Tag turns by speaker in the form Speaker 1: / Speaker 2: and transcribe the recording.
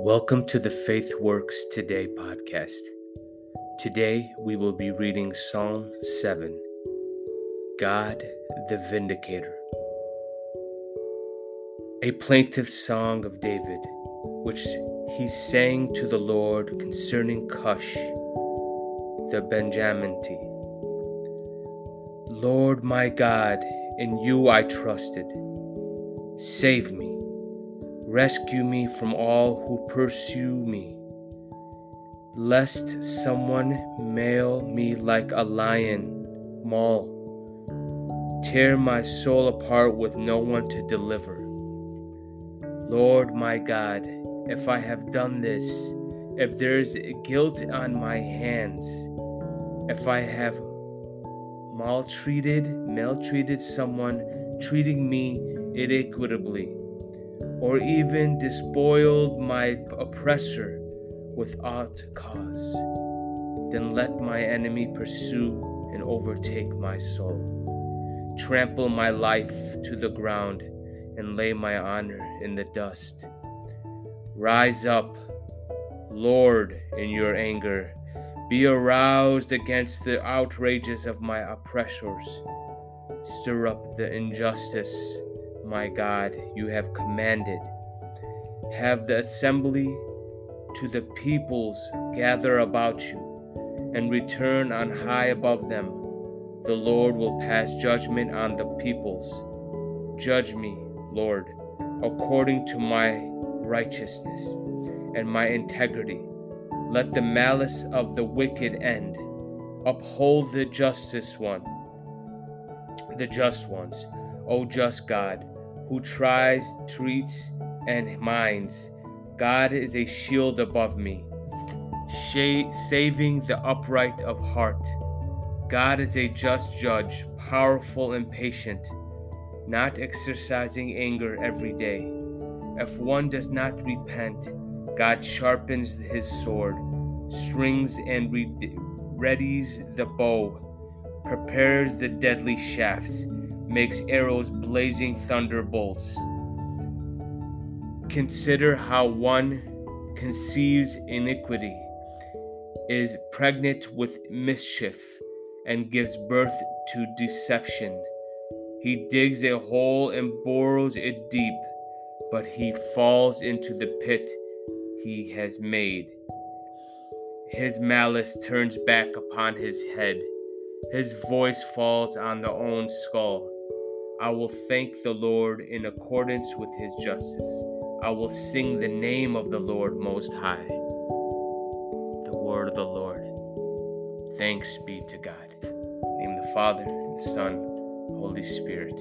Speaker 1: Welcome to the Faith Works Today podcast. Today we will be reading Psalm 7 God the Vindicator. A plaintive song of David, which he sang to the Lord concerning Cush the Benjamite. Lord my God, in you I trusted. Save me Rescue me from all who pursue me, lest someone mail me like a lion maul, tear my soul apart with no one to deliver. Lord my God, if I have done this, if there is guilt on my hands, if I have maltreated, maltreated someone, treating me inequitably, or even despoiled my oppressor without cause. Then let my enemy pursue and overtake my soul, trample my life to the ground, and lay my honor in the dust. Rise up, Lord, in your anger. Be aroused against the outrages of my oppressors. Stir up the injustice my God, you have commanded. Have the assembly to the peoples gather about you and return on high above them. The Lord will pass judgment on the peoples. Judge me, Lord, according to my righteousness and my integrity. Let the malice of the wicked end. Uphold the justice one, the just ones, O just God who tries, treats, and minds. God is a shield above me, saving the upright of heart. God is a just judge, powerful and patient, not exercising anger every day. If one does not repent, God sharpens his sword, strings and readies the bow, prepares the deadly shafts makes arrows blazing thunderbolts. Consider how one conceives iniquity, is pregnant with mischief, and gives birth to deception. He digs a hole and burrows it deep, but he falls into the pit he has made. His malice turns back upon his head. His voice falls on the own skull. I will thank the Lord in accordance with his justice. I will sing the name of the Lord Most High. The word of the Lord. Thanks be to God. name the Father, and the Son, Holy Spirit.